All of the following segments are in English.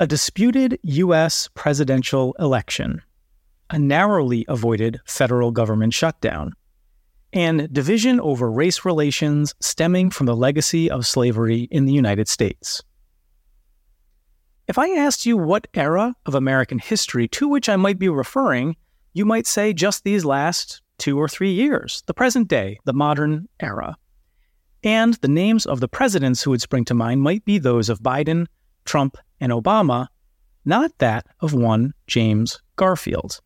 A disputed U.S. presidential election, a narrowly avoided federal government shutdown, and division over race relations stemming from the legacy of slavery in the United States. If I asked you what era of American history to which I might be referring, you might say just these last two or three years, the present day, the modern era. And the names of the presidents who would spring to mind might be those of Biden, Trump, and Obama, not that of one James Garfield.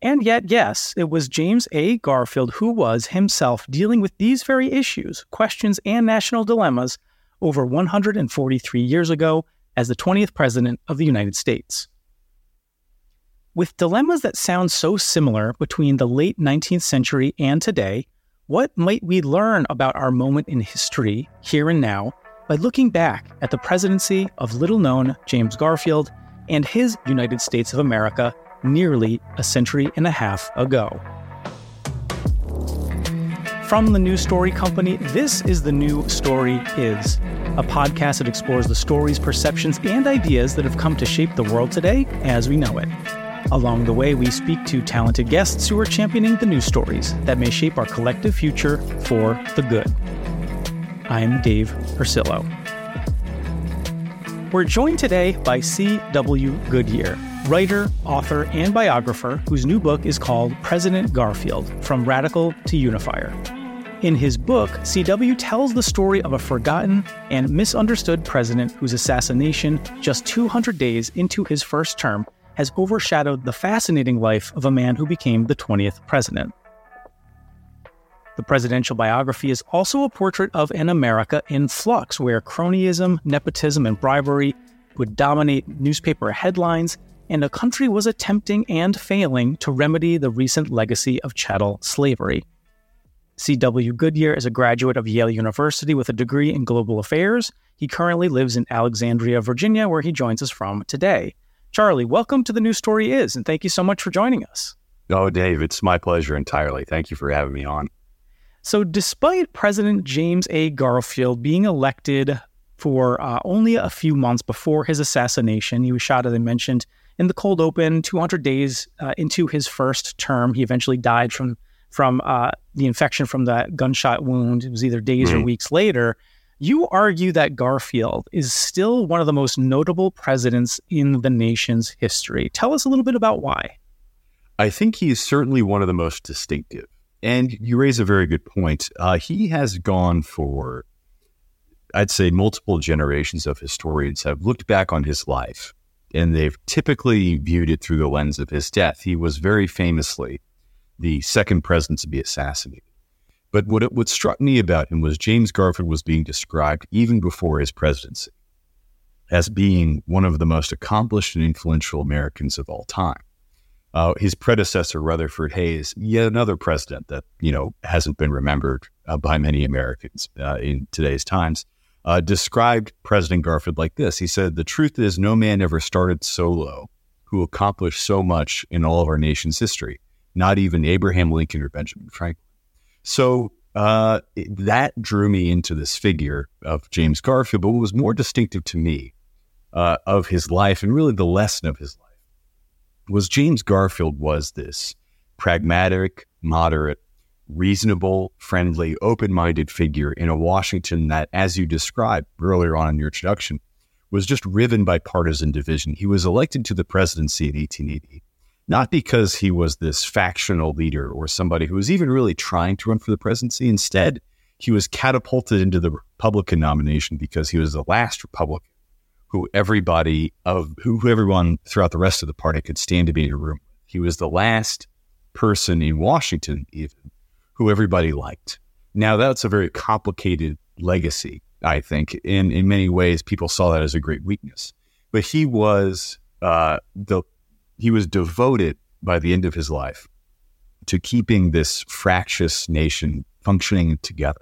And yet, yes, it was James A. Garfield who was himself dealing with these very issues, questions, and national dilemmas over 143 years ago as the 20th President of the United States. With dilemmas that sound so similar between the late 19th century and today, what might we learn about our moment in history, here and now, by looking back at the presidency of little known James Garfield and his United States of America nearly a century and a half ago. From the New Story Company, this is The New Story Is, a podcast that explores the stories, perceptions, and ideas that have come to shape the world today as we know it. Along the way, we speak to talented guests who are championing the news stories that may shape our collective future for the good. I'm Dave Ursillo. We're joined today by C.W. Goodyear, writer, author, and biographer whose new book is called President Garfield From Radical to Unifier. In his book, C.W. tells the story of a forgotten and misunderstood president whose assassination, just 200 days into his first term, has overshadowed the fascinating life of a man who became the 20th president. The presidential biography is also a portrait of an America in flux, where cronyism, nepotism, and bribery would dominate newspaper headlines, and a country was attempting and failing to remedy the recent legacy of chattel slavery. C.W. Goodyear is a graduate of Yale University with a degree in global affairs. He currently lives in Alexandria, Virginia, where he joins us from today. Charlie, welcome to the New Story Is, and thank you so much for joining us. Oh, Dave, it's my pleasure entirely. Thank you for having me on. So, despite President James A. Garfield being elected for uh, only a few months before his assassination, he was shot, as I mentioned, in the cold open 200 days uh, into his first term. He eventually died from from uh, the infection from that gunshot wound. It was either days mm-hmm. or weeks later. You argue that Garfield is still one of the most notable presidents in the nation's history. Tell us a little bit about why. I think he is certainly one of the most distinctive. And you raise a very good point. Uh, he has gone for, I'd say, multiple generations of historians have looked back on his life and they've typically viewed it through the lens of his death. He was very famously the second president to be assassinated. But what, what struck me about him was James Garfield was being described even before his presidency as being one of the most accomplished and influential Americans of all time. Uh, his predecessor, Rutherford Hayes, yet another president that you know hasn't been remembered uh, by many Americans uh, in today's times, uh, described President Garfield like this. He said, "The truth is, no man ever started so low, who accomplished so much in all of our nation's history. Not even Abraham Lincoln or Benjamin Franklin." So uh, that drew me into this figure of James Garfield. But what was more distinctive to me uh, of his life, and really the lesson of his life was James Garfield was this pragmatic, moderate, reasonable, friendly, open-minded figure in a Washington that, as you described earlier on in your introduction, was just riven by partisan division. He was elected to the presidency in 1880, not because he was this factional leader or somebody who was even really trying to run for the presidency. Instead, he was catapulted into the Republican nomination because he was the last Republican who everybody of who everyone throughout the rest of the party could stand to be in a room. He was the last person in Washington, even who everybody liked. Now that's a very complicated legacy, I think. In in many ways, people saw that as a great weakness. But he was uh, the he was devoted by the end of his life to keeping this fractious nation functioning together.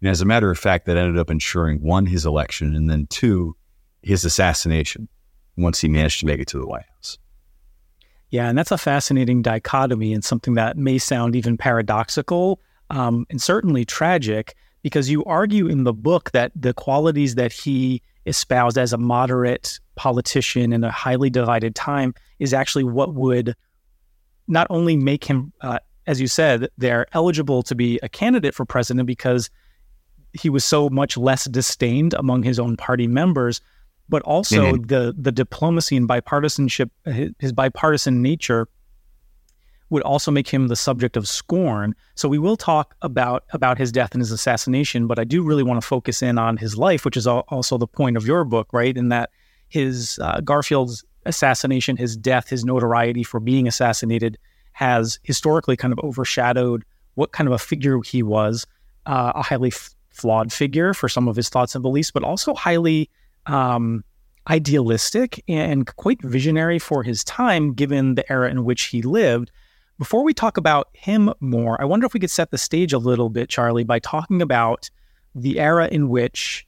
And as a matter of fact, that ended up ensuring one his election, and then two his assassination once he managed to make it to the White House. Yeah, and that's a fascinating dichotomy and something that may sound even paradoxical um, and certainly tragic because you argue in the book that the qualities that he espoused as a moderate politician in a highly divided time is actually what would not only make him, uh, as you said, they're eligible to be a candidate for president because he was so much less disdained among his own party members, but also mm-hmm. the the diplomacy and bipartisanship, his, his bipartisan nature would also make him the subject of scorn. So we will talk about about his death and his assassination, but I do really want to focus in on his life, which is also the point of your book, right? In that his uh, Garfield's assassination, his death, his notoriety for being assassinated has historically kind of overshadowed what kind of a figure he was, uh, a highly f- flawed figure for some of his thoughts and beliefs, but also highly um, idealistic and quite visionary for his time, given the era in which he lived. Before we talk about him more, I wonder if we could set the stage a little bit, Charlie, by talking about the era in which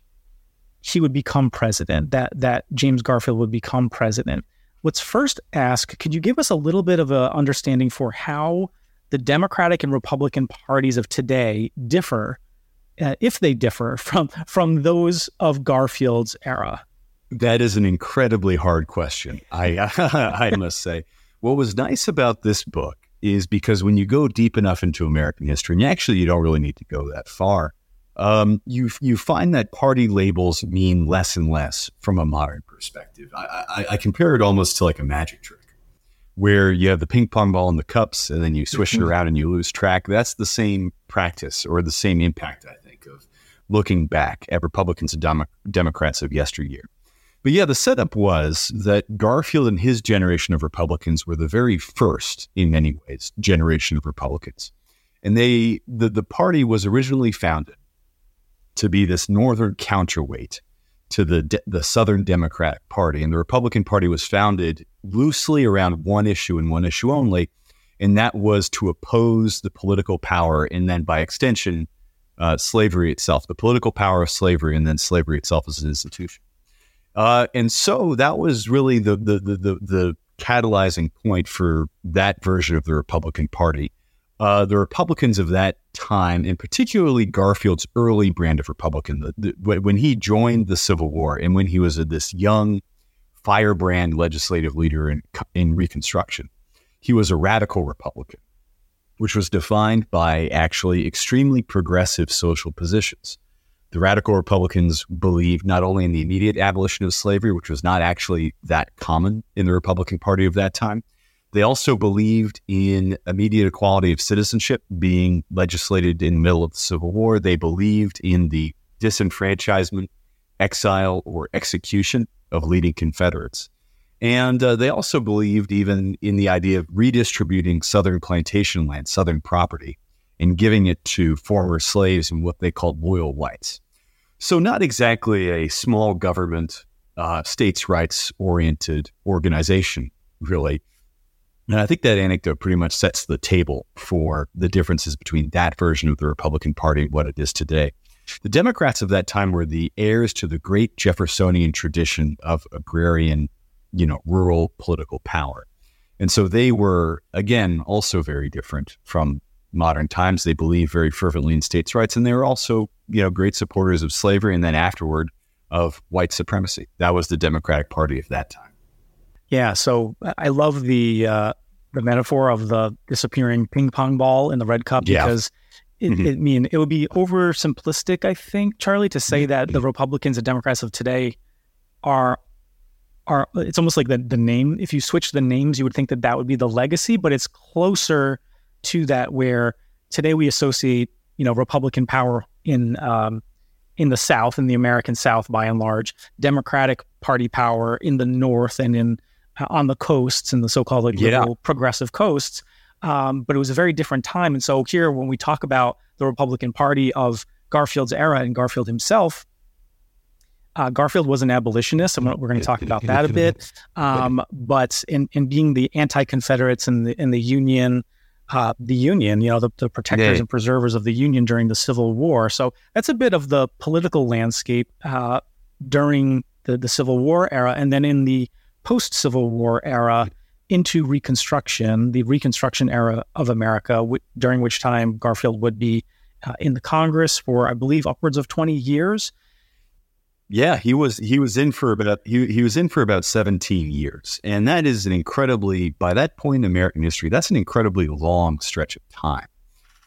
he would become president, that that James Garfield would become president. Let's first ask, could you give us a little bit of an understanding for how the Democratic and Republican parties of today differ, uh, if they differ from from those of Garfield's era? That is an incredibly hard question. I I must say, what was nice about this book is because when you go deep enough into American history, and actually you don't really need to go that far, um, you you find that party labels mean less and less from a modern perspective. I, I, I, compare it almost to like a magic trick, where you have the ping pong ball and the cups, and then you swish it mm-hmm. around and you lose track. That's the same practice or the same impact, I think, looking back at Republicans and Dem- Democrats of yesteryear. But yeah, the setup was that Garfield and his generation of Republicans were the very first, in many ways, generation of Republicans. And they the, the party was originally founded to be this northern counterweight to the the Southern Democratic Party. And the Republican Party was founded loosely around one issue and one issue only, and that was to oppose the political power and then by extension uh, slavery itself, the political power of slavery, and then slavery itself as an institution. Uh, and so that was really the, the, the, the, the catalyzing point for that version of the Republican Party. Uh, the Republicans of that time, and particularly Garfield's early brand of Republican, the, the, when he joined the Civil War and when he was a, this young firebrand legislative leader in, in Reconstruction, he was a radical Republican, which was defined by actually extremely progressive social positions the radical Republicans believed not only in the immediate abolition of slavery, which was not actually that common in the Republican Party of that time, they also believed in immediate equality of citizenship being legislated in the middle of the Civil War. They believed in the disenfranchisement, exile, or execution of leading Confederates. And uh, they also believed even in the idea of redistributing Southern plantation land, Southern property, and giving it to former slaves and what they called loyal whites. So, not exactly a small government, uh, states' rights oriented organization, really. And I think that anecdote pretty much sets the table for the differences between that version of the Republican Party and what it is today. The Democrats of that time were the heirs to the great Jeffersonian tradition of agrarian, you know, rural political power. And so they were, again, also very different from modern times. They believe very fervently in states' rights, and they were also, you know, great supporters of slavery, and then afterward of white supremacy. That was the Democratic Party of that time. Yeah, so I love the uh, the metaphor of the disappearing ping pong ball in the red cup yeah. because it, mm-hmm. it, I mean it would be oversimplistic, I think, Charlie, to say that the Republicans and Democrats of today are are. It's almost like the the name. If you switch the names, you would think that that would be the legacy, but it's closer to that where today we associate you know Republican power in um, in the South, in the American South by and large, Democratic Party power in the North and in uh, on the coasts and the so-called like, yeah. liberal progressive coasts. Um, but it was a very different time, and so here when we talk about the Republican Party of Garfield's era and Garfield himself. Uh, Garfield was an abolitionist, and we're going to talk about that a bit. Um, but in, in being the anti-Confederates and the, and the Union, uh, the Union, you know, the, the protectors yeah. and preservers of the Union during the Civil War. So that's a bit of the political landscape uh, during the, the Civil War era. And then in the post Civil War era into Reconstruction, the Reconstruction era of America, w- during which time Garfield would be uh, in the Congress for, I believe, upwards of 20 years. Yeah, he was he was in for about he, he was in for about 17 years. And that is an incredibly by that point in American history, that's an incredibly long stretch of time.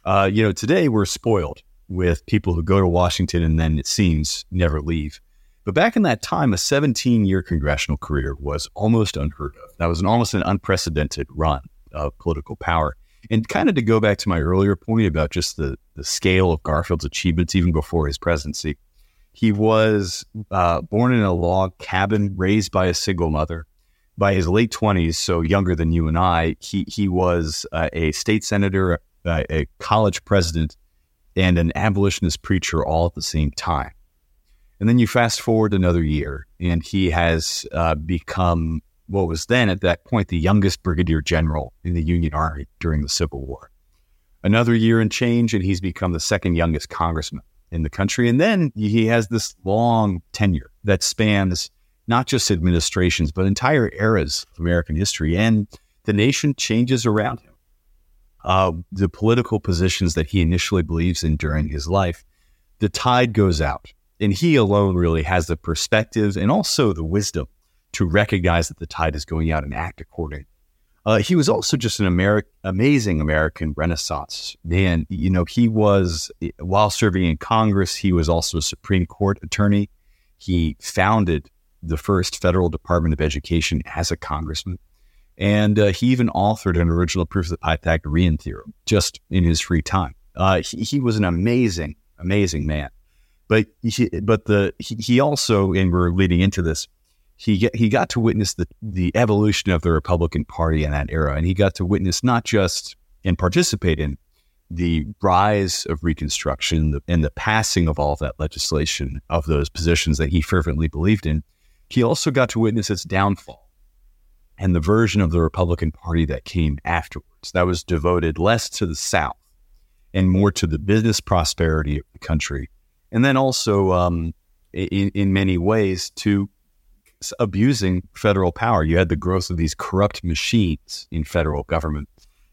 Uh, you know, today we're spoiled with people who go to Washington and then it seems never leave. But back in that time, a 17 year congressional career was almost unheard of. That was an, almost an unprecedented run of political power. And kind of to go back to my earlier point about just the, the scale of Garfield's achievements even before his presidency, he was uh, born in a log cabin, raised by a single mother. By his late 20s, so younger than you and I, he, he was uh, a state senator, uh, a college president, and an abolitionist preacher all at the same time. And then you fast forward another year, and he has uh, become what was then at that point the youngest brigadier general in the Union Army during the Civil War. Another year and change, and he's become the second youngest congressman in the country. And then he has this long tenure that spans not just administrations, but entire eras of American history. And the nation changes around him. Uh, the political positions that he initially believes in during his life, the tide goes out. And he alone really has the perspective and also the wisdom to recognize that the tide is going out and act accordingly. Uh, he was also just an Ameri- amazing American Renaissance man. You know, he was, while serving in Congress, he was also a Supreme Court attorney. He founded the first federal Department of Education as a congressman. And uh, he even authored an original proof of the Pythagorean theorem just in his free time. Uh, he, he, was an amazing, amazing man. But he, but the he, he also, and we're leading into this, he get, he got to witness the the evolution of the Republican Party in that era, and he got to witness not just and participate in the rise of Reconstruction and the passing of all of that legislation of those positions that he fervently believed in. He also got to witness its downfall and the version of the Republican Party that came afterwards that was devoted less to the South and more to the business prosperity of the country, and then also um, in, in many ways to abusing federal power. You had the growth of these corrupt machines in federal government.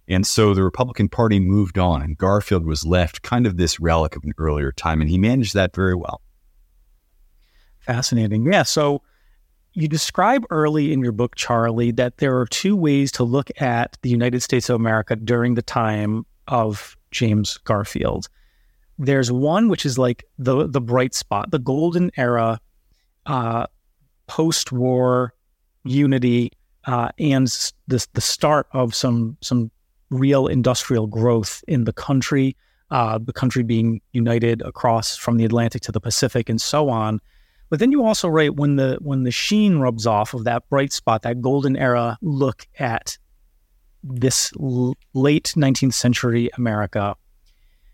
And so the Republican Party moved on, and Garfield was left kind of this relic of an earlier time, and he managed that very well. Fascinating. Yeah. So you describe early in your book, Charlie, that there are two ways to look at the United States of America during the time of James Garfield. There's one which is like the the bright spot, the golden era, uh, post-war unity uh, and the the start of some some real industrial growth in the country, uh, the country being united across from the Atlantic to the Pacific and so on. But then you also write when the when the sheen rubs off of that bright spot, that golden era look at this l- late 19th century America.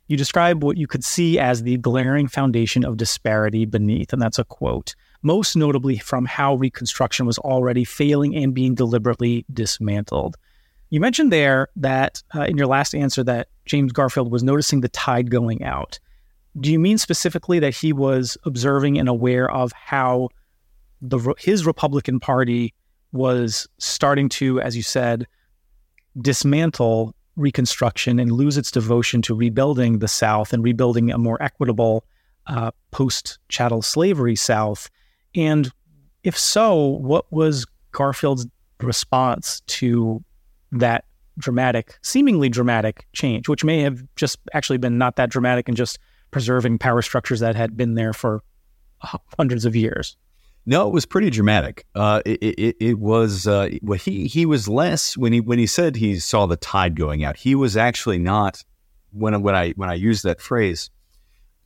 You describe what you could see as the glaring foundation of disparity beneath, and that's a quote most notably from how Reconstruction was already failing and being deliberately dismantled. You mentioned there that uh, in your last answer that James Garfield was noticing the tide going out. Do you mean specifically that he was observing and aware of how the his Republican Party was starting to, as you said, dismantle Reconstruction and lose its devotion to rebuilding the South and rebuilding a more equitable uh, post chattel slavery South? And if so, what was Garfield's response to that dramatic, seemingly dramatic change, which may have just actually been not that dramatic and just preserving power structures that had been there for hundreds of years? No, it was pretty dramatic. Uh, it, it, it, was uh, well, he he was less when he when he said he saw the tide going out. He was actually not when when I when I use that phrase.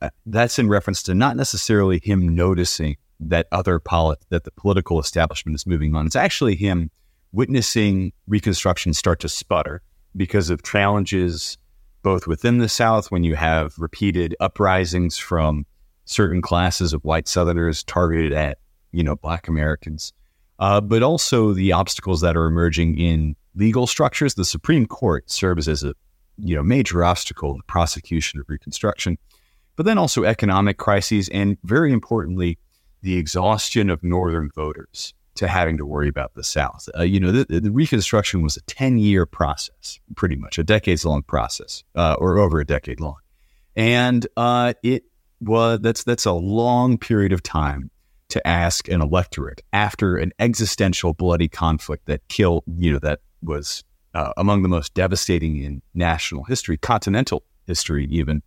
Uh, that's in reference to not necessarily him noticing that other polit- that the political establishment is moving on. It's actually him witnessing Reconstruction start to sputter because of challenges both within the South when you have repeated uprisings from certain classes of white Southerners targeted at you know Black Americans, uh, but also the obstacles that are emerging in legal structures. The Supreme Court serves as a you know major obstacle in the prosecution of Reconstruction, but then also economic crises and very importantly the exhaustion of Northern voters to having to worry about the South. Uh, you know, the, the, Reconstruction was a 10 year process, pretty much a decades long process, uh, or over a decade long. And uh, it was, that's, that's a long period of time to ask an electorate after an existential bloody conflict that killed, you know, that was uh, among the most devastating in national history, continental history, even.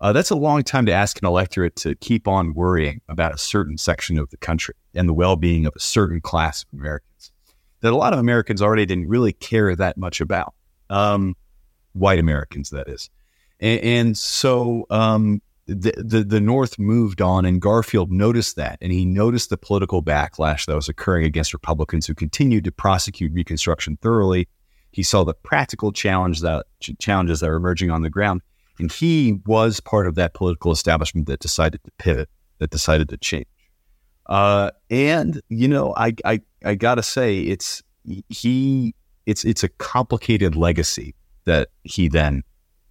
Uh, that's a long time to ask an electorate to keep on worrying about a certain section of the country and the well being of a certain class of Americans that a lot of Americans already didn't really care that much about. Um, white Americans, that is. And, and so um, the, the, the North moved on, and Garfield noticed that, and he noticed the political backlash that was occurring against Republicans who continued to prosecute Reconstruction thoroughly. He saw the practical challenge that challenges that were emerging on the ground, and he was part of that political establishment that decided to pivot, that decided to change. Uh, and you know, I I, I gotta say, it's he it's it's a complicated legacy that he then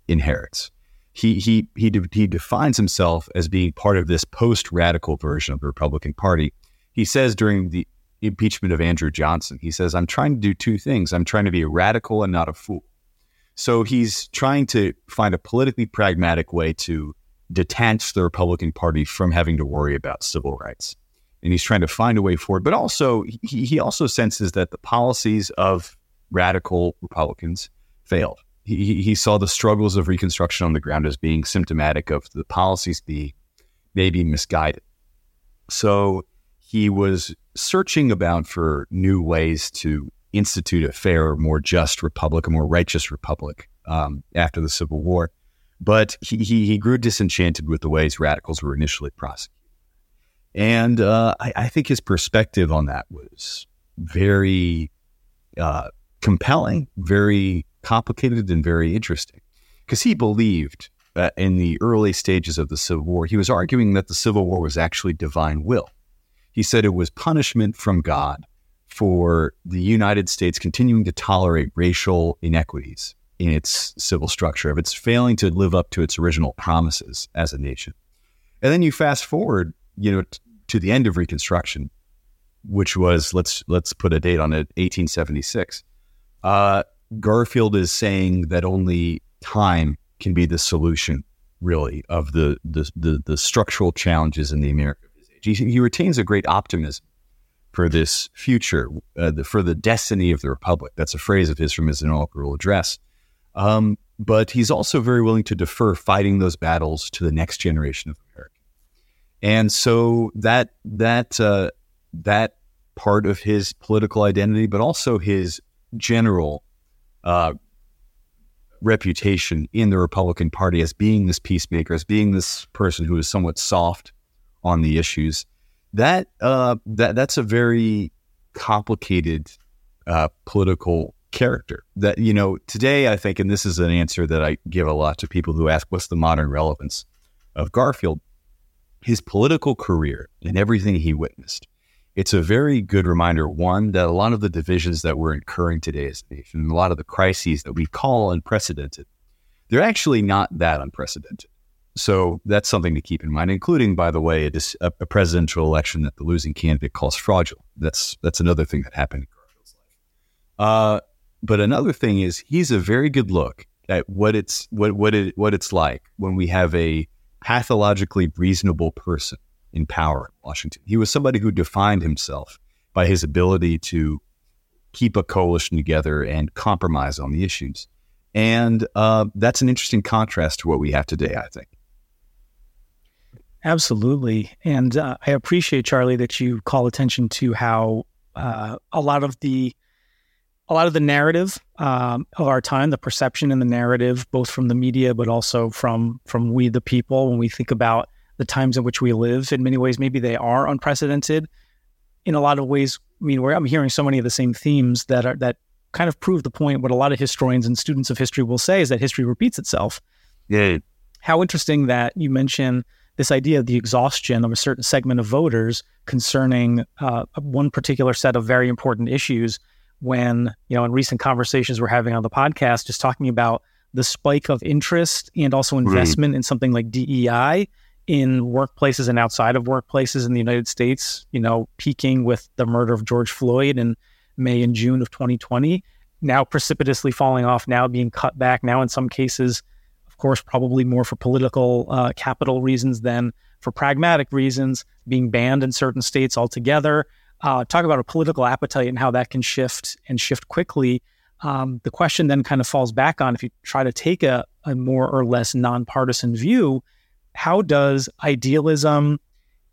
inherits. He he he he defines himself as being part of this post-radical version of the Republican Party. He says during the impeachment of Andrew Johnson, he says, "I'm trying to do two things. I'm trying to be a radical and not a fool." So he's trying to find a politically pragmatic way to detach the Republican Party from having to worry about civil rights and he's trying to find a way forward. But also, he, he also senses that the policies of radical Republicans failed. He, he saw the struggles of Reconstruction on the ground as being symptomatic of the policies being maybe misguided. So he was searching about for new ways to institute a fairer, more just republic, a more righteous republic um, after the Civil War. But he, he, he grew disenchanted with the ways radicals were initially prosecuted. And uh, I, I, think his perspective on that was very uh, compelling, very complicated, and very interesting. Because he believed that in the early stages of the Civil War, he was arguing that the Civil War was actually divine will. He said it was punishment from God for the United States continuing to tolerate racial inequities in its civil structure, of its failing to live up to its original promises as a nation. And then you fast forward, you know, to the end of Reconstruction, which was let's let's put a date on it, 1876. Uh, Garfield is saying that only time can be the solution, really, of the the the, the structural challenges in the America of his age. He, he retains a great optimism for this future, uh, the, for the destiny of the republic. That's a phrase of his from his inaugural address. Um, but he's also very willing to defer fighting those battles to the next generation of Americans. And so that that uh, that part of his political identity, but also his general uh, reputation in the Republican Party as being this peacemaker, as being this person who is somewhat soft on the issues. That uh, that that's a very complicated uh, political character. That you know today, I think, and this is an answer that I give a lot to people who ask, "What's the modern relevance of Garfield?" his political career and everything he witnessed, it's a very good reminder, one, that a lot of the divisions that we're incurring today as a nation, and a lot of the crises that we call unprecedented, they're actually not that unprecedented. So that's something to keep in mind, including, by the way, a, a presidential election that the losing candidate calls fraudulent. That's that's another thing that happened in Garfield's life. Uh, but another thing is he's a very good look at what it's what what it what it's like when we have a pathologically reasonable person in power in Washington. He was somebody who defined himself by his ability to keep a coalition together and compromise on the issues. And uh, that's an interesting contrast to what we have today, I think. Absolutely. And uh, I appreciate, Charlie, that you call attention to how uh, a lot of the a lot of the narrative um, of our time, the perception and the narrative, both from the media but also from from we the people, when we think about the times in which we live, in many ways, maybe they are unprecedented. In a lot of ways, I mean, I'm hearing so many of the same themes that are that kind of prove the point. What a lot of historians and students of history will say is that history repeats itself. Yeah. How interesting that you mention this idea of the exhaustion of a certain segment of voters concerning uh, one particular set of very important issues when, you know, in recent conversations we're having on the podcast, just talking about the spike of interest and also investment right. in something like DEI in workplaces and outside of workplaces in the United States, you know, peaking with the murder of George Floyd in May and June of 2020, now precipitously falling off, now being cut back, now in some cases, of course, probably more for political uh, capital reasons than for pragmatic reasons, being banned in certain states altogether. Uh, talk about a political appetite and how that can shift and shift quickly. Um, the question then kind of falls back on if you try to take a, a more or less nonpartisan view, how does idealism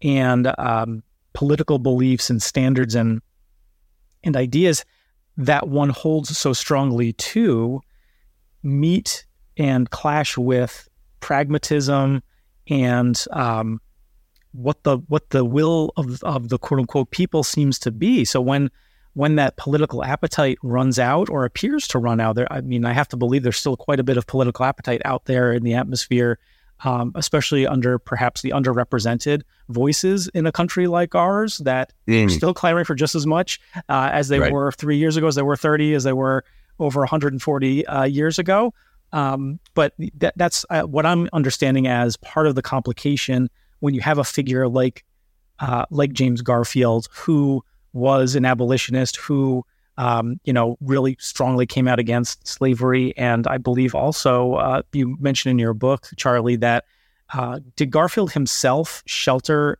and um, political beliefs and standards and and ideas that one holds so strongly to meet and clash with pragmatism and um, what the what the will of of the quote unquote people seems to be. So when when that political appetite runs out or appears to run out, there I mean I have to believe there's still quite a bit of political appetite out there in the atmosphere, um, especially under perhaps the underrepresented voices in a country like ours that mm. are still clamoring for just as much uh, as they right. were three years ago, as they were 30, as they were over 140 uh, years ago. Um, but that, that's uh, what I'm understanding as part of the complication when you have a figure like uh, like James Garfield, who was an abolitionist, who um, you know really strongly came out against slavery, and I believe also uh, you mentioned in your book, Charlie, that uh, did Garfield himself shelter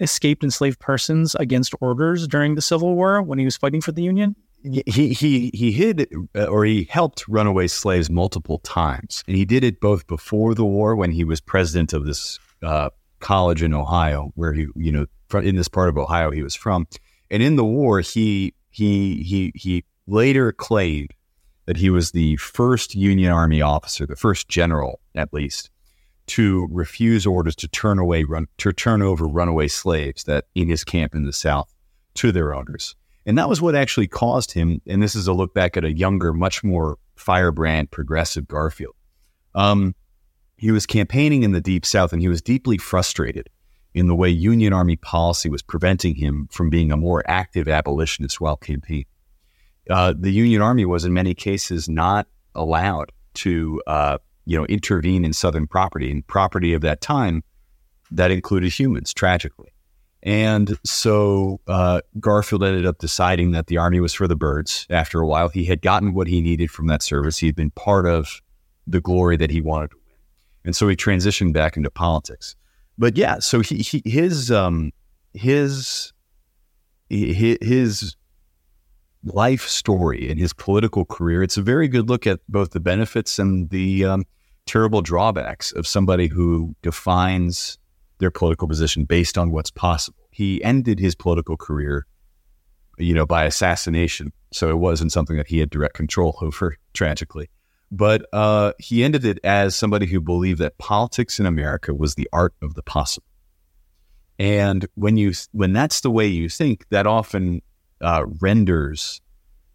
escaped enslaved persons against orders during the Civil War when he was fighting for the Union? He he he hid uh, or he helped runaway slaves multiple times, and he did it both before the war when he was president of this uh, college in Ohio, where he you know in this part of Ohio he was from, and in the war he he he he later claimed that he was the first Union Army officer, the first general at least, to refuse orders to turn away run to turn over runaway slaves that in his camp in the South to their owners. And that was what actually caused him. And this is a look back at a younger, much more firebrand, progressive Garfield. Um, he was campaigning in the Deep South and he was deeply frustrated in the way Union Army policy was preventing him from being a more active abolitionist while campaigning. Uh, the Union Army was in many cases not allowed to, uh, you know, intervene in Southern property and property of that time that included humans, tragically. And so uh, Garfield ended up deciding that the army was for the birds. After a while, he had gotten what he needed from that service. He had been part of the glory that he wanted to win, and so he transitioned back into politics. But yeah, so he, he his um, his his life story and his political career. It's a very good look at both the benefits and the um, terrible drawbacks of somebody who defines their political position based on what's possible. He ended his political career, you know, by assassination. So it wasn't something that he had direct control over, tragically. But uh, he ended it as somebody who believed that politics in America was the art of the possible. And when you when that's the way you think, that often uh, renders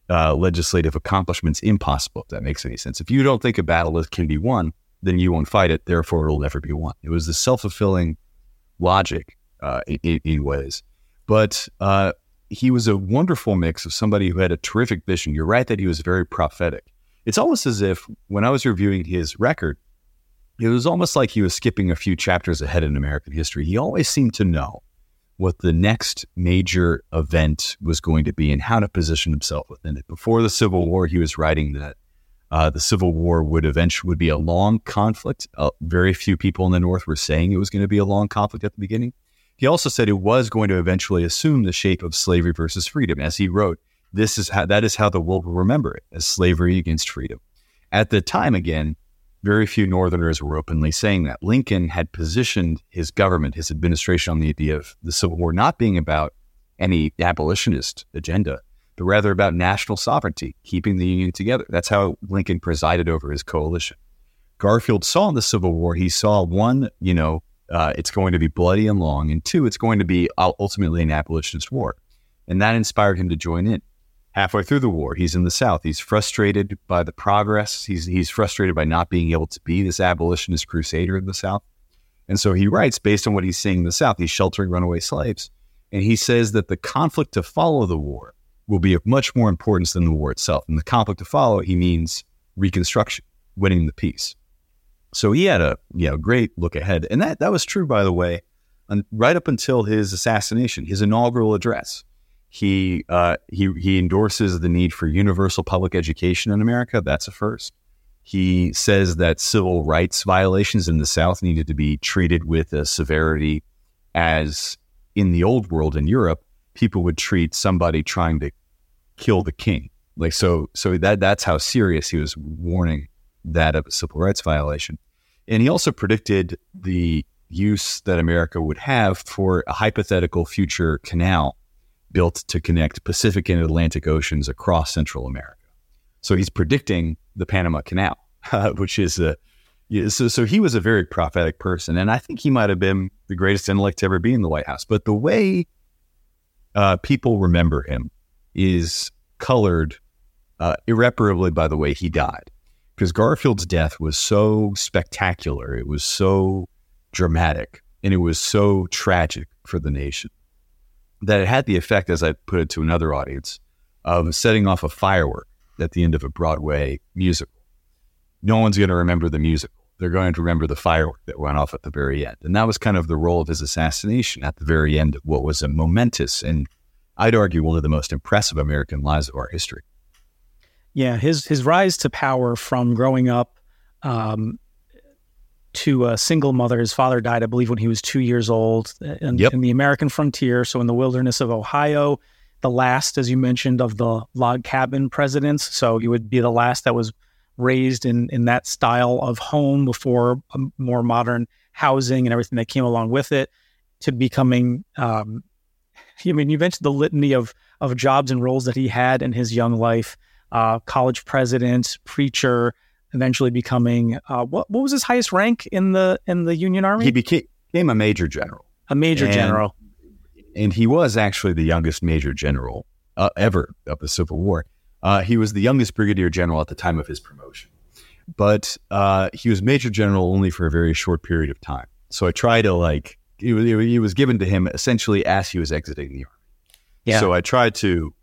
uh, legislative accomplishments impossible. If that makes any sense. If you don't think a battle can be won, then you won't fight it. Therefore, it'll never be won. It was the self fulfilling logic uh, in, in, ways. But uh, he was a wonderful mix of somebody who had a terrific vision. You're right that he was very prophetic. It's almost as if when I was reviewing his record, it was almost like he was skipping a few chapters ahead in American history. He always seemed to know what the next major event was going to be and how to position himself within it. Before the Civil War, he was writing that uh, the Civil War would eventually would be a long conflict. Uh, very few people in the North were saying it was going to be a long conflict at the beginning. He also said it was going to eventually assume the shape of slavery versus freedom, as he wrote. This is how that is how the world will remember it as slavery against freedom. At the time, again, very few Northerners were openly saying that. Lincoln had positioned his government, his administration, on the idea of the Civil War not being about any abolitionist agenda, but rather about national sovereignty, keeping the Union together. That's how Lincoln presided over his coalition. Garfield saw in the Civil War, he saw one, you know, uh, it's going to be bloody and long, and two, it's going to be ultimately an abolitionist war. And that inspired him to join in. Halfway through the war, he's in the South. He's frustrated by the progress. He's, he's frustrated by not being able to be this abolitionist crusader in the South. And so he writes, based on what he's seeing in the South, he's sheltering runaway slaves. And he says that the conflict to follow the war will be of much more importance than the war itself. And the conflict to follow, he means reconstruction, winning the peace. So he had a you know great look ahead, and that that was true, by the way, right up until his assassination, his inaugural address. He uh, he he endorses the need for universal public education in America. That's a first. He says that civil rights violations in the South needed to be treated with a severity as in the old world in Europe, people would treat somebody trying to kill the king. Like so, so that that's how serious he was warning that of a civil rights violation. And he also predicted the use that America would have for a hypothetical future canal built to connect Pacific and Atlantic Oceans across Central America. So he's predicting the Panama Canal, which is a yeah, so so he was a very prophetic person, and I think he might have been the greatest intellect to ever be in the White House. But the way uh, people remember him is colored uh, irreparably by the way he died, because Garfield's death was so spectacular, it was so dramatic, and it was so tragic for the nation that it had the effect, as I put it to another audience, of setting off a firework at the end of a Broadway musical. No one's going to remember the musical. They're going to remember the firework that went off at the very end. And that was kind of the role of his assassination at the very end of what was a momentous and I'd argue one of the most impressive American lives of our history. Yeah, his his rise to power from growing up um, to a single mother. His father died, I believe, when he was two years old uh, in, yep. in the American frontier, so in the wilderness of Ohio the last, as you mentioned, of the log cabin presidents. So he would be the last that was raised in in that style of home before more modern housing and everything that came along with it. To becoming, um, I mean, you mentioned the litany of of jobs and roles that he had in his young life: uh, college president, preacher, eventually becoming uh, what what was his highest rank in the in the Union Army? He became, became a major general. A major and, general and he was actually the youngest major general uh, ever of the Civil War. Uh, he was the youngest brigadier general at the time of his promotion, but uh, he was major general only for a very short period of time. So I try to like it was, it was given to him essentially as he was exiting the army. Yeah. So I tried to.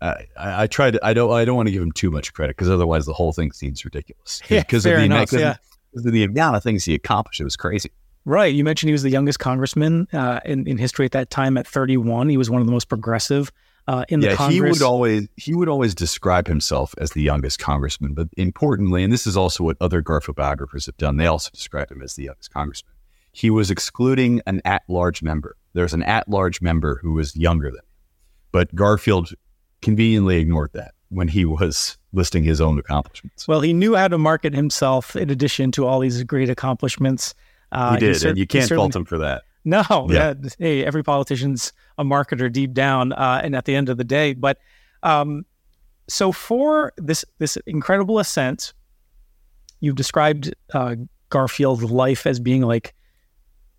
Uh, I, I tried. To, I don't. I don't want to give him too much credit because otherwise the whole thing seems ridiculous. Yeah, because of the enough, yeah. of the amount of things he accomplished. It was crazy. Right. You mentioned he was the youngest congressman uh, in, in history at that time at 31. He was one of the most progressive uh, in yeah, the Congress. he would always he would always describe himself as the youngest congressman. But importantly, and this is also what other Garfield biographers have done, they also describe him as the youngest congressman. He was excluding an at-large member. There's an at-large member who was younger than him, but Garfield conveniently ignored that when he was listing his own accomplishments. Well, he knew how to market himself in addition to all these great accomplishments. Uh, he did, he cer- and you can't fault him for that. No, yeah. yeah. Hey, every politician's a marketer deep down, uh, and at the end of the day. But um, so for this this incredible ascent, you've described uh, Garfield's life as being like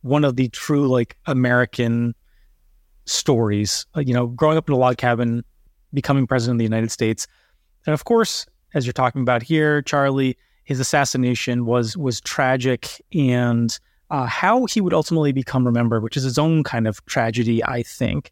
one of the true like American stories. Uh, you know, growing up in a log cabin, becoming president of the United States, and of course, as you're talking about here, Charlie, his assassination was was tragic and uh, how he would ultimately become remembered, which is his own kind of tragedy, I think.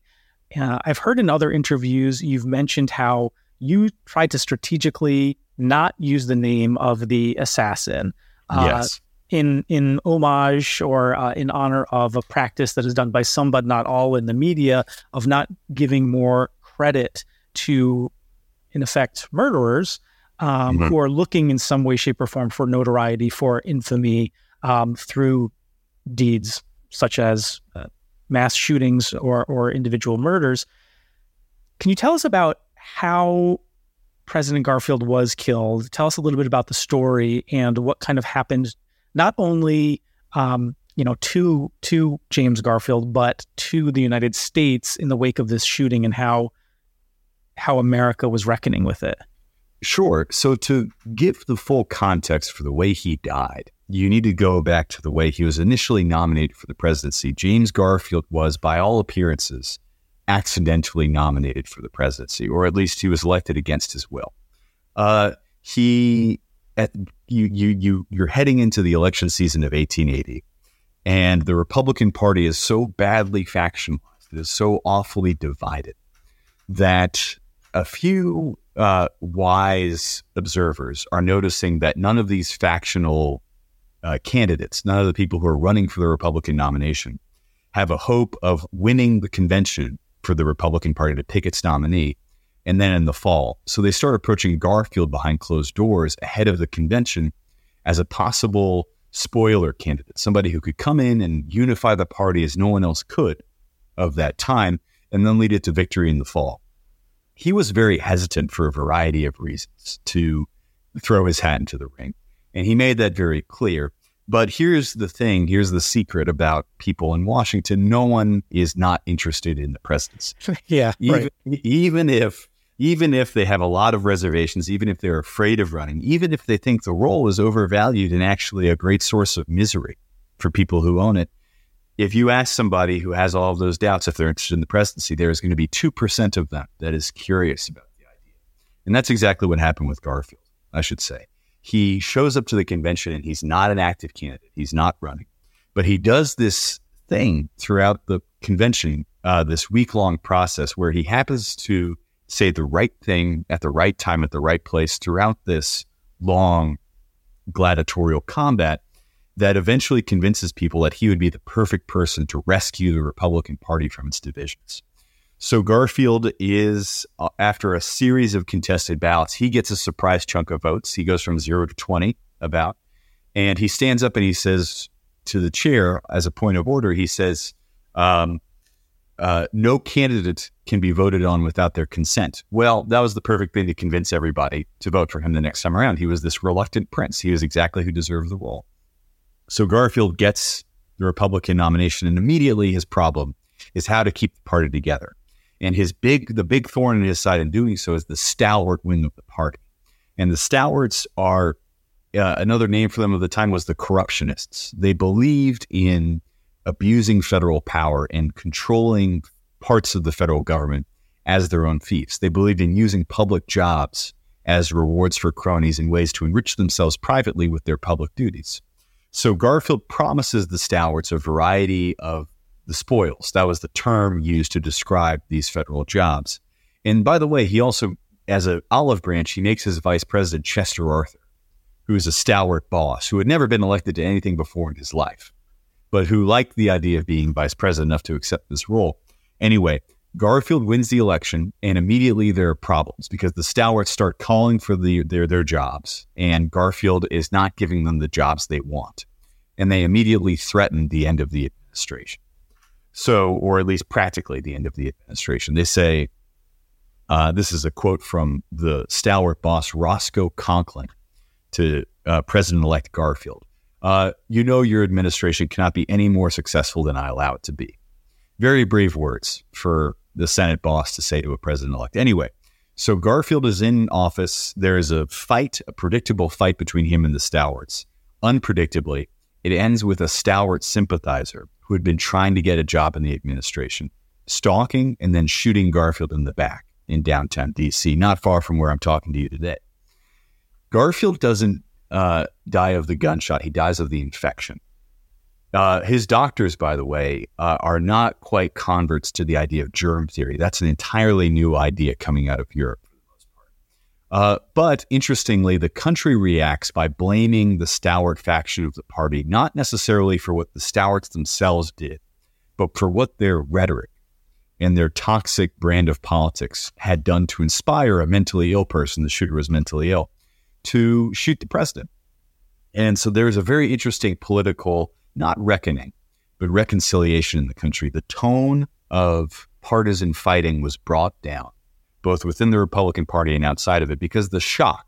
Uh, I've heard in other interviews you've mentioned how you tried to strategically not use the name of the assassin. Uh, yes. In in homage or uh, in honor of a practice that is done by some but not all in the media of not giving more credit to, in effect, murderers um, mm-hmm. who are looking in some way, shape, or form for notoriety, for infamy um, through deeds such as uh, mass shootings or, or individual murders. Can you tell us about how President Garfield was killed? Tell us a little bit about the story and what kind of happened, not only um, you know to to James Garfield, but to the United States in the wake of this shooting and how how America was reckoning with it. Sure. So, to give the full context for the way he died, you need to go back to the way he was initially nominated for the presidency. James Garfield was, by all appearances, accidentally nominated for the presidency, or at least he was elected against his will. Uh, he, at, you, you, you, you're heading into the election season of 1880, and the Republican Party is so badly factionalized, it is so awfully divided that a few uh, wise observers are noticing that none of these factional uh, candidates, none of the people who are running for the Republican nomination, have a hope of winning the convention for the Republican Party to pick its nominee. and then in the fall. So they start approaching Garfield behind closed doors ahead of the convention as a possible spoiler candidate, somebody who could come in and unify the party as no one else could of that time, and then lead it to victory in the fall. He was very hesitant for a variety of reasons to throw his hat into the ring. And he made that very clear. But here's the thing here's the secret about people in Washington no one is not interested in the presidency. yeah. Even, right. even if even if they have a lot of reservations, even if they're afraid of running, even if they think the role is overvalued and actually a great source of misery for people who own it, if you ask somebody who has all of those doubts if they're interested in the presidency, there is going to be 2% of them that is curious about the idea. And that's exactly what happened with Garfield, I should say. He shows up to the convention and he's not an active candidate, he's not running, but he does this thing throughout the convention, uh, this week long process where he happens to say the right thing at the right time at the right place throughout this long gladiatorial combat that eventually convinces people that he would be the perfect person to rescue the Republican Party from its divisions. So Garfield is, uh, after a series of contested ballots, he gets a surprise chunk of votes. He goes from zero to 20 about, and he stands up and he says to the chair, as a point of order, he says, um, uh, no candidate can be voted on without their consent. Well, that was the perfect thing to convince everybody to vote for him the next time around. He was this reluctant prince. He was exactly who deserved the role. So Garfield gets the Republican nomination, and immediately his problem is how to keep the party together. And his big, the big thorn in his side in doing so is the stalwart wing of the party. And the stalwarts are uh, another name for them of the time was the corruptionists. They believed in abusing federal power and controlling parts of the federal government as their own fiefs. They believed in using public jobs as rewards for cronies and ways to enrich themselves privately with their public duties. So Garfield promises the stalwarts a variety of the spoils. That was the term used to describe these federal jobs. And by the way, he also, as an olive branch, he makes his vice president Chester Arthur, who is a stalwart boss who had never been elected to anything before in his life but who liked the idea of being vice president enough to accept this role. Anyway, Garfield wins the election, and immediately there are problems because the stalwarts start calling for the, their their jobs, and Garfield is not giving them the jobs they want, and they immediately threaten the end of the administration. So, or at least practically the end of the administration. They say, uh, "This is a quote from the stalwart boss Roscoe Conkling to uh, President-elect Garfield." uh, you know your administration cannot be any more successful than I allow it to be. Very brave words for the Senate boss to say to a president elect. Anyway, so Garfield is in office. There is a fight, a predictable fight between him and the stalwarts. Unpredictably, it ends with a stalwart sympathizer who had been trying to get a job in the administration, stalking and then shooting Garfield in the back in downtown DC, not far from where I'm talking to you today. Garfield doesn't uh, die of the gunshot. He dies of the infection. Uh, his doctors, by the way, uh, are not quite converts to the idea of germ theory. That's an entirely new idea coming out of Europe for the most part. Uh, but interestingly, the country reacts by blaming the stalwart faction of the party, not necessarily for what the stalwarts themselves did, but for what their rhetoric and their toxic brand of politics had done to inspire a mentally ill person. The shooter was mentally ill to shoot the president. And so there's a very interesting political, not reckoning, but reconciliation in the country. The tone of partisan fighting was brought down, both within the Republican Party and outside of it, because the shock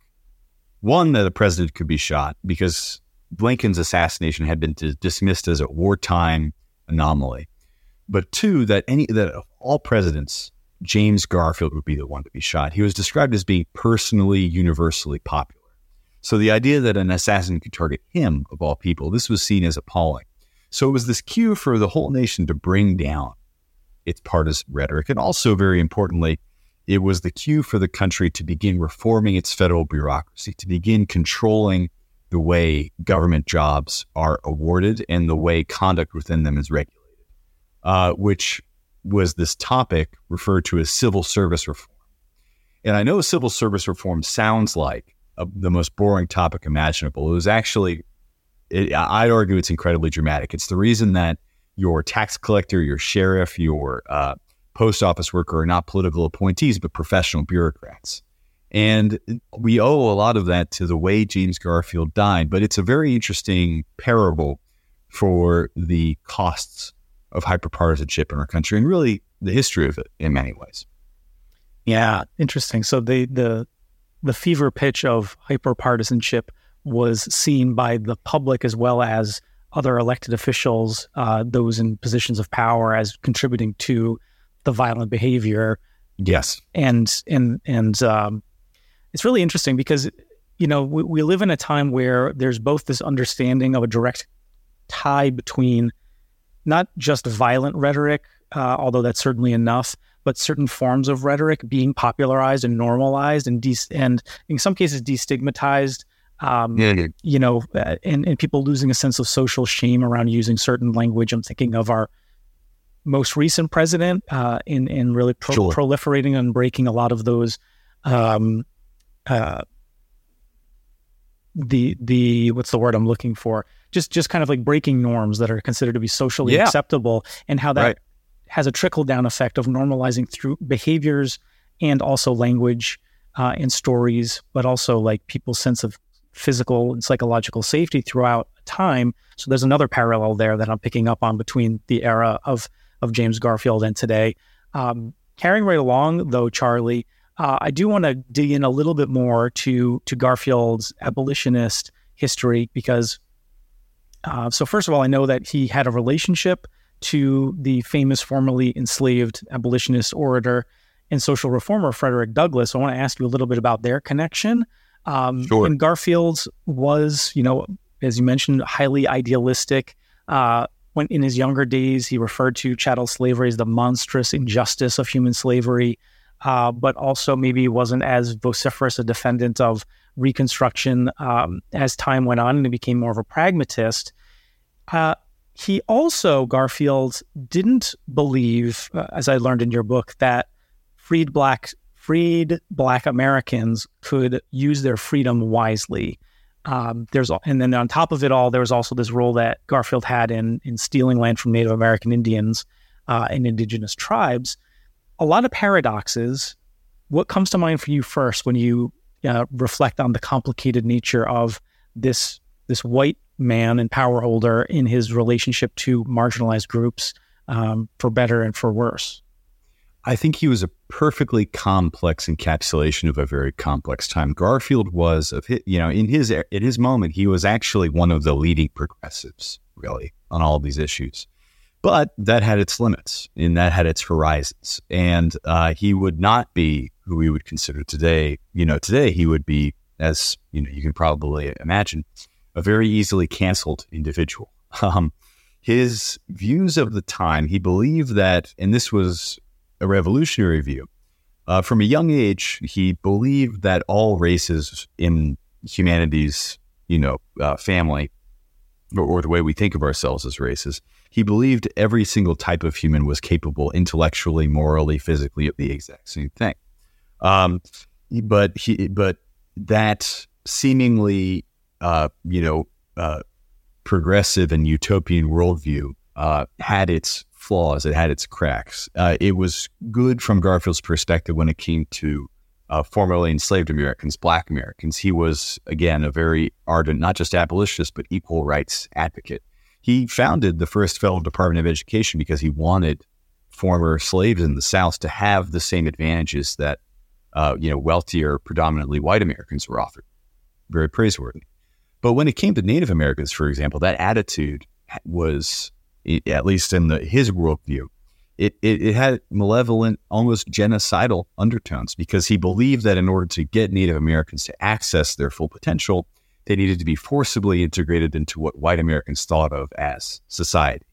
one, that the president could be shot because Lincoln's assassination had been dismissed as a wartime anomaly. But two, that any that of all presidents, James Garfield would be the one to be shot. He was described as being personally, universally popular. So the idea that an assassin could target him, of all people, this was seen as appalling. So it was this cue for the whole nation to bring down its partisan rhetoric. And also, very importantly, it was the cue for the country to begin reforming its federal bureaucracy, to begin controlling the way government jobs are awarded and the way conduct within them is regulated, uh, which was this topic referred to as civil service reform. And I know civil service reform sounds like a, the most boring topic imaginable. It was actually, it, I'd argue it's incredibly dramatic. It's the reason that your tax collector, your sheriff, your uh, post office worker are not political appointees, but professional bureaucrats. And we owe a lot of that to the way James Garfield died. But it's a very interesting parable for the costs of hyperpartisanship in our country and really the history of it in many ways. Yeah, interesting. So the the the fever pitch of hyperpartisanship was seen by the public as well as other elected officials, uh, those in positions of power, as contributing to the violent behavior. Yes, and and and um, it's really interesting because you know we, we live in a time where there's both this understanding of a direct tie between not just violent rhetoric, uh, although that's certainly enough, but certain forms of rhetoric being popularized and normalized and de- and in some cases destigmatized. Um, yeah, yeah. You know, uh, and, and people losing a sense of social shame around using certain language. I'm thinking of our most recent president uh, in in really pro- sure. proliferating and breaking a lot of those um, uh, the the what's the word I'm looking for? Just just kind of like breaking norms that are considered to be socially yeah. acceptable, and how that right. has a trickle down effect of normalizing through behaviors and also language uh, and stories, but also like people's sense of physical and psychological safety throughout time. So there's another parallel there that I'm picking up on between the era of of James Garfield and today. Um, carrying right along though, Charlie, uh, I do want to dig in a little bit more to to Garfield's abolitionist history because, uh, so first of all, I know that he had a relationship to the famous formerly enslaved abolitionist orator and social reformer Frederick Douglass. I want to ask you a little bit about their connection. Um, sure. And Garfield's was, you know, as you mentioned, highly idealistic. Uh, when in his younger days, he referred to chattel slavery as the monstrous injustice of human slavery uh, but also maybe wasn't as vociferous a defendant of Reconstruction um, as time went on and he became more of a pragmatist. Uh, he also, Garfield, didn't believe, uh, as I learned in your book, that freed black freed black Americans could use their freedom wisely. Um, there's and then on top of it all, there was also this role that Garfield had in in stealing land from Native American Indians uh, and indigenous tribes a lot of paradoxes. What comes to mind for you first when you uh, reflect on the complicated nature of this this white man and power holder in his relationship to marginalized groups, um, for better and for worse? I think he was a perfectly complex encapsulation of a very complex time. Garfield was of his, you know in his in his moment he was actually one of the leading progressives really on all these issues. But that had its limits and that had its horizons. And uh, he would not be who we would consider today. You know, today he would be, as you know, you can probably imagine, a very easily canceled individual. Um, his views of the time, he believed that, and this was a revolutionary view. Uh, from a young age, he believed that all races in humanity's, you know, uh, family, or, or the way we think of ourselves as races, he believed every single type of human was capable intellectually, morally, physically of the exact same thing. Um, but he, but that seemingly, uh, you know, uh, progressive and utopian worldview uh, had its flaws. It had its cracks. Uh, it was good from Garfield's perspective when it came to uh, formerly enslaved Americans, Black Americans. He was again a very ardent, not just abolitionist, but equal rights advocate. He founded the first federal Department of Education because he wanted former slaves in the South to have the same advantages that uh, you know wealthier, predominantly white Americans were offered. Very praiseworthy. But when it came to Native Americans, for example, that attitude was, at least in the, his worldview, it, it, it, had malevolent, almost genocidal undertones because he believed that in order to get Native Americans to access their full potential, they needed to be forcibly integrated into what white Americans thought of as society.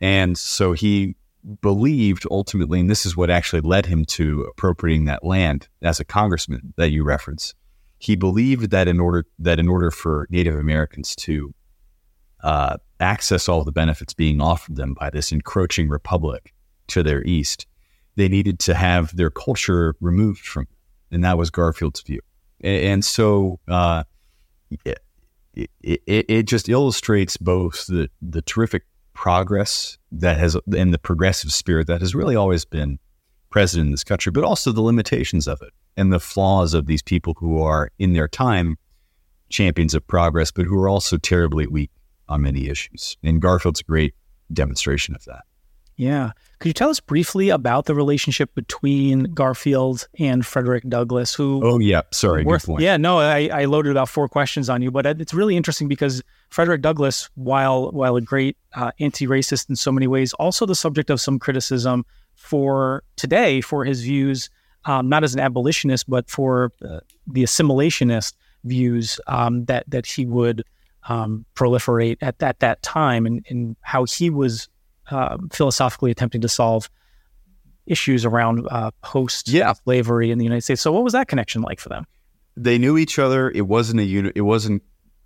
And so he believed ultimately, and this is what actually led him to appropriating that land as a congressman that you reference. He believed that in order that in order for Native Americans to uh, access all the benefits being offered them by this encroaching republic to their east, they needed to have their culture removed from, them. and that was Garfield's view. And, and so uh, it, it, it, just illustrates both the, the terrific progress that has and the progressive spirit that has really always been present in this country, but also the limitations of it and the flaws of these people who are in their time champions of progress, but who are also terribly weak on many issues. And Garfield's a great demonstration of that. Yeah. Could you tell us briefly about the relationship between Garfield and Frederick Douglass? Who? Oh yeah, sorry. Worth, yeah, no, I, I, loaded about four questions on you, but it's really interesting because Frederick Douglass, while while a great uh, anti-racist in so many ways, also the subject of some criticism for today for his views, um, not as an abolitionist, but for uh, the assimilationist views um, that that he would um, proliferate at, at that time, and, and how he was uh, philosophically attempting to solve issues around uh, post slavery in the United States. So, what was that connection like for them? They knew each other. It wasn't a uni- It wasn't.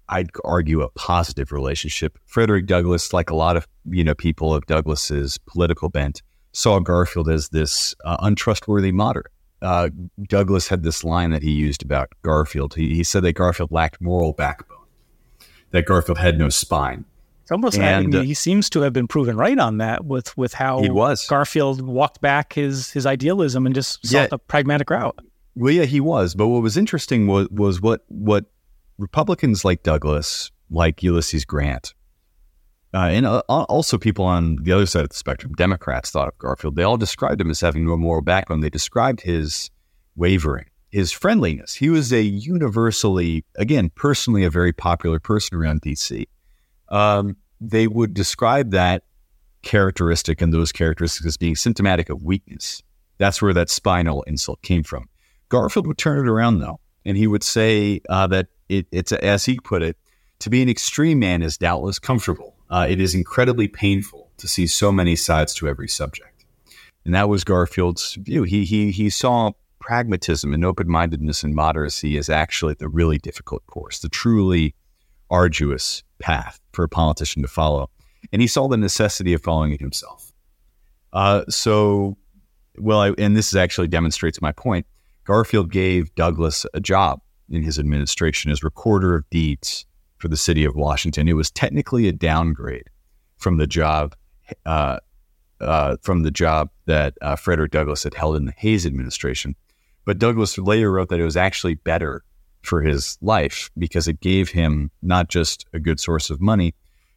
I'd argue a positive relationship. Frederick Douglass, like a lot of you know people of Douglass's political bent, saw Garfield as this uh, untrustworthy moderate. Uh, Douglass had this line that he used about Garfield. He, he said that Garfield lacked moral backbone, that Garfield had no spine. It's almost and, uh, he seems to have been proven right on that with with how he was. Garfield walked back his his idealism and just sought yeah. the pragmatic route. Well, yeah, he was. But what was interesting was was what what Republicans like Douglass, like Ulysses Grant, uh, and uh, also people on the other side of the spectrum, Democrats thought of Garfield. They all described him as having no moral backbone. They described his wavering, his friendliness. He was a universally, again, personally, a very popular person around D.C um, they would describe that characteristic and those characteristics as being symptomatic of weakness. That's where that spinal insult came from. Garfield would turn it around though, and he would say uh, that it, it's as he put it, to be an extreme man is doubtless comfortable. Uh, it is incredibly painful to see so many sides to every subject, and that was Garfield's view. He he he saw pragmatism and open mindedness and moderacy is actually the really difficult course, the truly arduous path for a politician to follow. And he saw the necessity of following it himself. Uh, so, well, I, and this actually demonstrates my point. Garfield gave Douglass a job in his administration as recorder of deeds for the city of Washington. It was technically a downgrade from the job uh, uh, from the job that uh, Frederick Douglass had held in the Hayes administration. But Douglass later wrote that it was actually better for his life because it gave him not just a good source of money,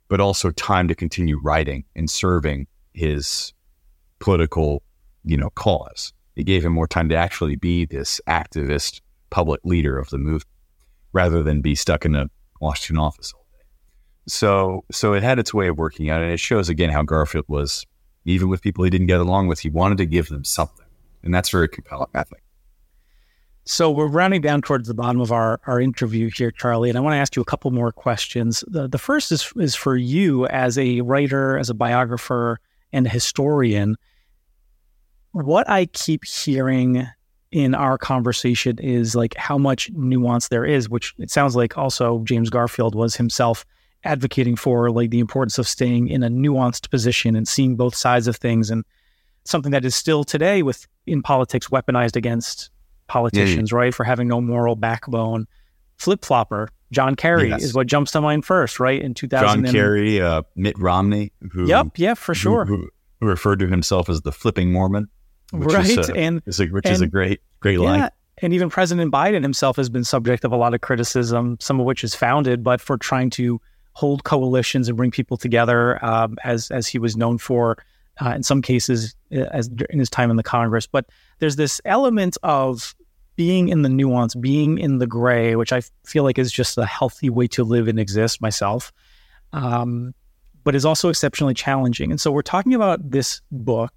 but also time to continue writing and serving his political, you know, cause. It gave him more time to actually be this activist public leader of the movement rather than be stuck in a Washington office all day. So so it had its way of working out and it shows again how Garfield was even with people he didn't get along with, he wanted to give them something. And that's very compelling, I think. So we're rounding down towards the bottom of our, our interview here, Charlie, and I want to ask you a couple more questions. The, the first is, is for you as a writer, as a biographer, and a historian. What I keep hearing in our conversation is like how much nuance there is, which it sounds like also James Garfield was himself advocating for, like the importance of staying in a nuanced position and seeing both sides of things, and something that is still today with in politics weaponized against politicians, yeah, yeah. right, for having no moral backbone. Flip flopper, John Kerry yes. is what jumps to mind first, right? In 2000. John Kerry, uh, Mitt Romney. Who, yep, yeah, for sure. Who, who, who, referred to himself as the flipping Mormon. right. Is, uh, and, is a, which and, is a great, great yeah, line. And even President Biden himself has been subject of a lot of criticism, some of which is founded, but for trying to hold coalitions and bring people together, um, as as he was known for uh, in some cases uh, as in his time in the Congress. But there's this element of being in the nuance, being in the gray, which I feel like is just a healthy way to live and exist myself, um, but is also exceptionally challenging. And so we're talking about this book,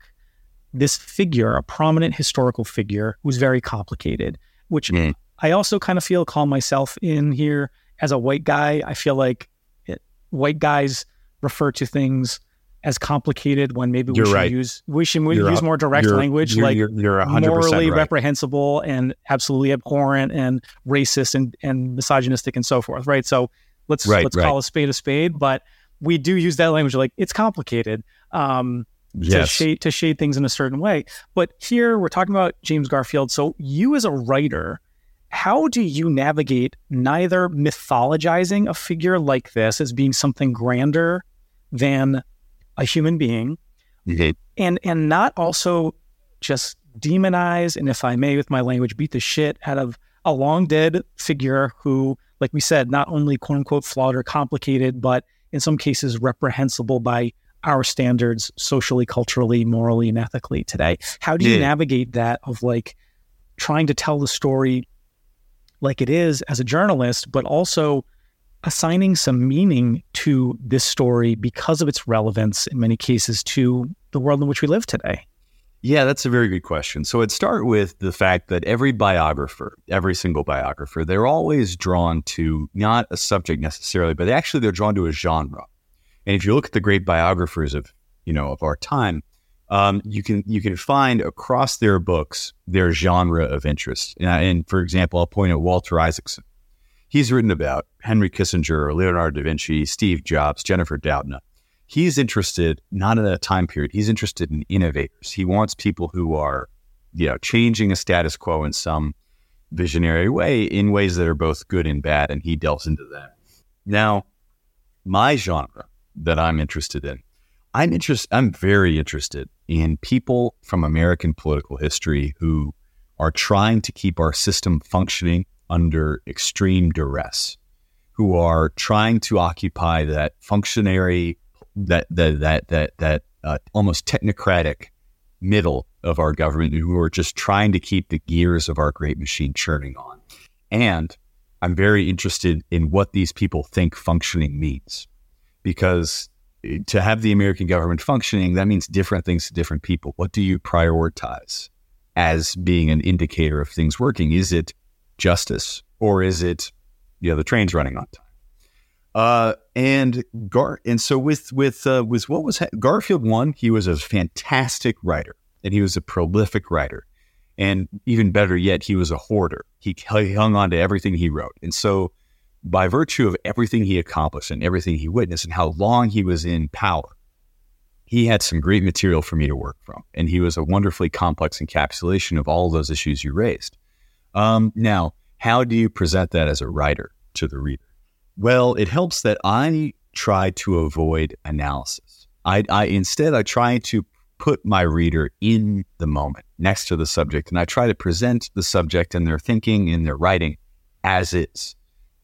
this figure, a prominent historical figure who's very complicated, which mm. I also kind of feel call myself in here as a white guy. I feel like it, white guys refer to things as complicated when maybe we you're should right. use we should you're use more direct you're, language like you're, morally right. reprehensible and absolutely abhorrent and racist and, and misogynistic and so forth right so let's right, let's call a spade a spade but we do use that language like it's complicated um, yes. to shade to shade things in a certain way but here we're talking about James Garfield so you as a writer how do you navigate neither mythologizing a figure like this as being something grander than a human being, Mhm. and and not also just demonize and, if I may, with my language, beat the shit out of a long dead figure who, like we said, not only quote unquote flawed or complicated, but in some cases reprehensible by our standards socially, culturally, morally, and ethically today. How do you Yeah. navigate that of like trying to tell the story like it is as a journalist, but also assigning some meaning to this story because of its relevance in many cases to the world in which we live today? Yeah, that's a very good question. So I'd start with the fact that every biographer, every single biographer, they're always drawn to not a subject necessarily, but actually they're drawn to a genre. And if you look at the great biographers of you know of our time, um, you can you can find across their books their genre of interest. And, and for example, I'll point out Walter Isaacson. He's written about Henry Kissinger, Leonardo da Vinci, Steve Jobs, Jennifer Doudna. He's interested not in a time period he's interested in innovators. He wants people who are you know changing a status quo in some visionary way in ways that are both good and bad and he delves into that. Now my genre that i'm interested in i'm interested i'm very interested in people from american political history who are trying to keep our system functioning under extreme duress who are trying to occupy that functionary that that that that that uh, almost technocratic middle of our government who are just trying to keep the gears of our great machine churning on. And I'm very interested in what these people think functioning means, because to have the American government functioning, that means different things to different people. What do you prioritize as being an indicator of things working? Is it justice or is it, you know, the train's running on time? Uh, and Gar and so with with uh, with what was ha- Garfield one, he was a fantastic writer, and he was a prolific writer, and even better yet, he was a hoarder. He, he hung on to everything he wrote, and so by virtue of everything he accomplished and everything he witnessed and how long he was in power, he had some great material for me to work from, and he was a wonderfully complex encapsulation of all those issues you raised. Um, now, how do you present that as a writer to the reader? Well, it helps that I try to avoid analysis. I, I instead I try to put my reader in the moment next to the subject, and I try to present the subject and their thinking and their writing as is.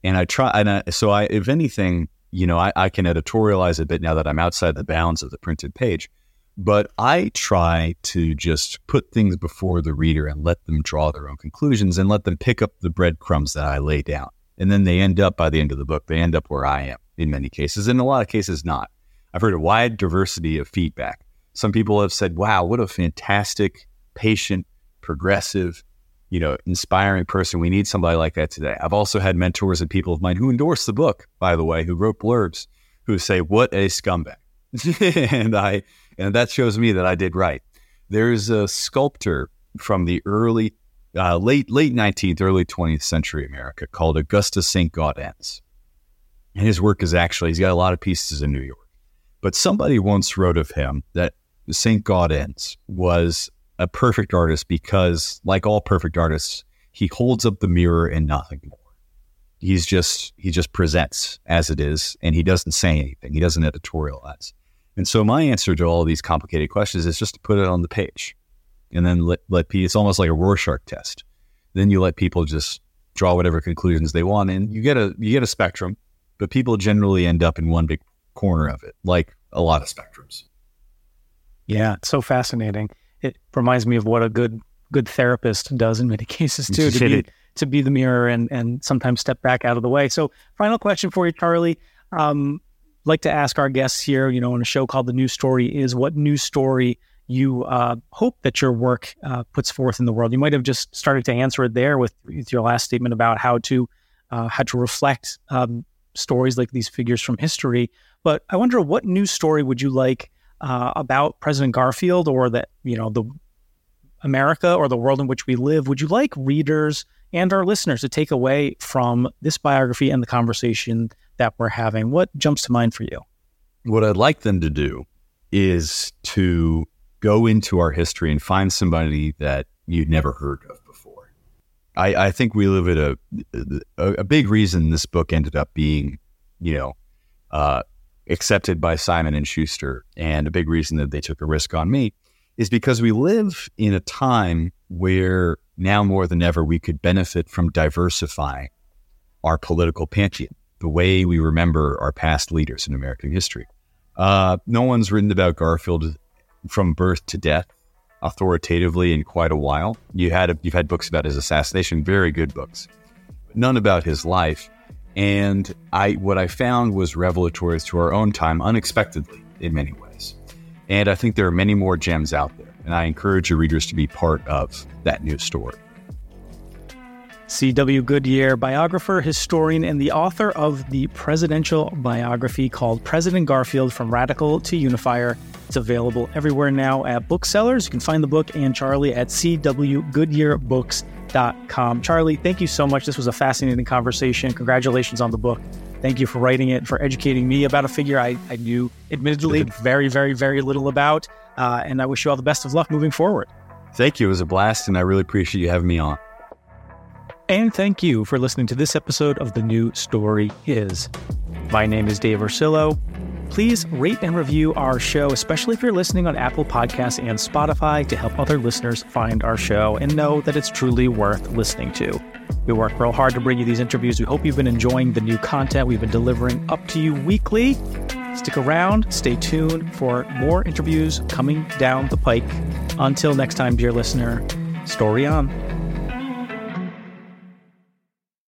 And I try, and I, so I, if anything, you know, I, I can editorialize a bit now that I'm outside the bounds of the printed page. But I try to just put things before the reader and let them draw their own conclusions and let them pick up the breadcrumbs that I lay down. And then they end up by the end of the book they end up where i am in many cases in a lot of cases not. I've heard a wide diversity of feedback. Some people have said wow what a fantastic patient progressive you know inspiring person. We need somebody like that today. I've also had mentors and people of mine who endorse the book by the way who wrote blurbs who say what a scumbag and i and that shows me that i did right there's a sculptor from the early uh, late late 19th, early 20th century America called Augustus St. Gaudens. And his work is actually, he's got a lot of pieces in New York. But somebody once wrote of him that St. Gaudens was a perfect artist because, like all perfect artists, he holds up the mirror and nothing more. He's just, he just presents as it is and he doesn't say anything. He doesn't editorialize. And so my answer to all these complicated questions is just to put it on the page and then let, let people, it's almost like a Rorschach test. Then you let people just draw whatever conclusions they want and you get a, you get a spectrum, but people generally end up in one big corner of it, like a lot of spectrums. Yeah, it's so fascinating. It reminds me of what a good good therapist does in many cases too, to be to be the mirror and and sometimes step back out of the way. So, final question for you, Charlie. Um, like to ask our guests here, you know, on a show called The New Story, is what new story you uh, hope that your work uh, puts forth in the world. You might have just started to answer it there with, with your last statement about how to uh, how to reflect um, stories like these figures from history. But I wonder, what new story would you like uh, about President Garfield or that you know the America or the world in which we live? Would you like readers and our listeners to take away from this biography and the conversation that we're having? What jumps to mind for you? What I'd like them to do is to go into our history and find somebody that you'd never heard of before. I, I think we live at a, a, a big reason this book ended up being, you know, uh, accepted by Simon and Schuster. And a big reason that they took a risk on me is because we live in a time where now more than ever we could benefit from diversifying our political pantheon, the way we remember our past leaders in American history. Uh, no one's written about Garfield from birth to death authoritatively in quite a while. You had a, you've had books about his assassination, very good books, none about his life. And I what I found was revelatory to our own time, unexpectedly in many ways. And I think there are many more gems out there, and I encourage your readers to be part of that new story. C.W. Goodyear, biographer, historian, and the author of the presidential biography called President Garfield From Radical to Unifier. It's available everywhere now at booksellers. You can find the book and Charlie at cwgoodyearbooks.com. Charlie, thank you so much. This was a fascinating conversation. Congratulations on the book. Thank you for writing it, for educating me about a figure I, I knew, admittedly, very, very, very little about. Uh, and I wish you all the best of luck moving forward. Thank you. It was a blast, and I really appreciate you having me on. And thank you for listening to this episode of The New Story Is. My name is Dave Ursillo. Please rate and review our show, especially if you're listening on Apple Podcasts and Spotify, to help other listeners find our show and know that it's truly worth listening to. We work real hard to bring you these interviews. We hope you've been enjoying the new content we've been delivering up to you weekly. Stick around, stay tuned for more interviews coming down the pike. Until next time, dear listener, story on.